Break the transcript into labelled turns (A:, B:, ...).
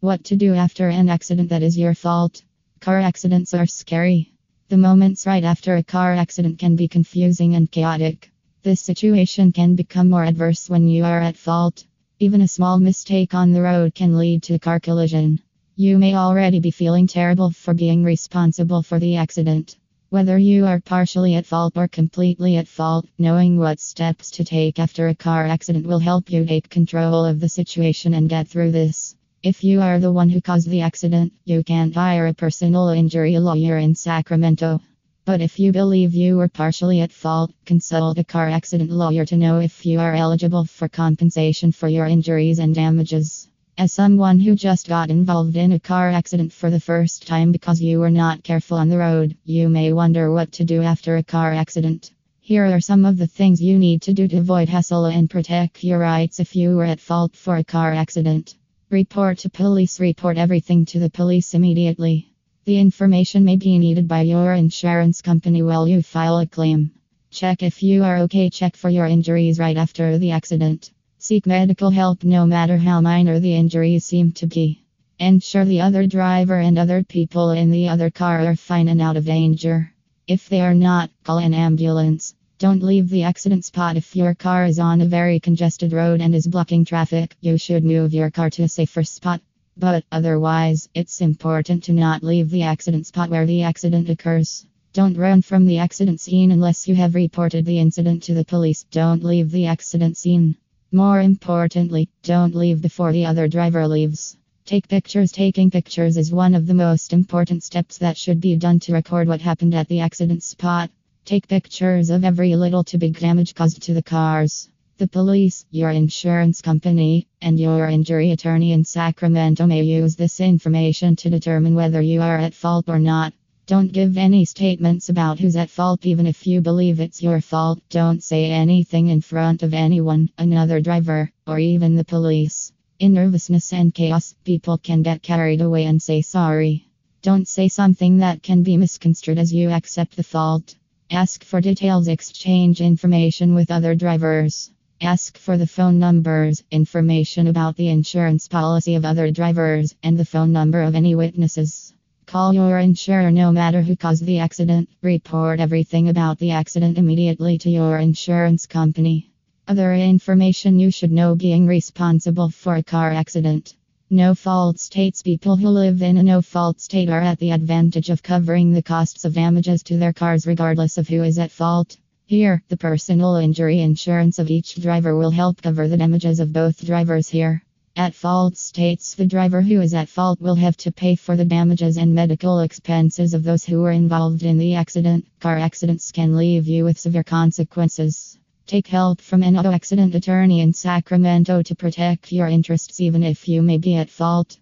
A: What to do after an accident that is your fault. Car accidents are scary. The moments right after a car accident can be confusing and chaotic. This situation can become more adverse when you are at fault. Even a small mistake on the road can lead to a car collision. You may already be feeling terrible for being responsible for the accident. Whether you are partially at fault or completely at fault, knowing what steps to take after a car accident will help you take control of the situation and get through this. If you are the one who caused the accident, you can hire a personal injury lawyer in Sacramento. But if you believe you were partially at fault, consult a car accident lawyer to know if you are eligible for compensation for your injuries and damages. As someone who just got involved in a car accident for the first time because you were not careful on the road, you may wonder what to do after a car accident. Here are some of the things you need to do to avoid hassle and protect your rights if you were at fault for a car accident. Report to police, report everything to the police immediately. The information may be needed by your insurance company while you file a claim. Check if you are okay, check for your injuries right after the accident. Seek medical help no matter how minor the injuries seem to be. Ensure the other driver and other people in the other car are fine and out of danger. If they are not, call an ambulance. Don't leave the accident spot if your car is on a very congested road and is blocking traffic. You should move your car to a safer spot. But otherwise, it's important to not leave the accident spot where the accident occurs. Don't run from the accident scene unless you have reported the incident to the police. Don't leave the accident scene. More importantly, don't leave before the other driver leaves. Take pictures. Taking pictures is one of the most important steps that should be done to record what happened at the accident spot. Take pictures of every little to big damage caused to the cars. The police, your insurance company, and your injury attorney in Sacramento may use this information to determine whether you are at fault or not. Don't give any statements about who's at fault, even if you believe it's your fault. Don't say anything in front of anyone, another driver, or even the police. In nervousness and chaos, people can get carried away and say sorry. Don't say something that can be misconstrued as you accept the fault. Ask for details, exchange information with other drivers. Ask for the phone numbers, information about the insurance policy of other drivers, and the phone number of any witnesses. Call your insurer no matter who caused the accident. Report everything about the accident immediately to your insurance company. Other information you should know being responsible for a car accident. No fault states people who live in a no fault state are at the advantage of covering the costs of damages to their cars regardless of who is at fault. Here, the personal injury insurance of each driver will help cover the damages of both drivers here. At fault states, the driver who is at fault will have to pay for the damages and medical expenses of those who were involved in the accident. Car accidents can leave you with severe consequences. Take help from an auto accident attorney in Sacramento to protect your interests, even if you may be at fault.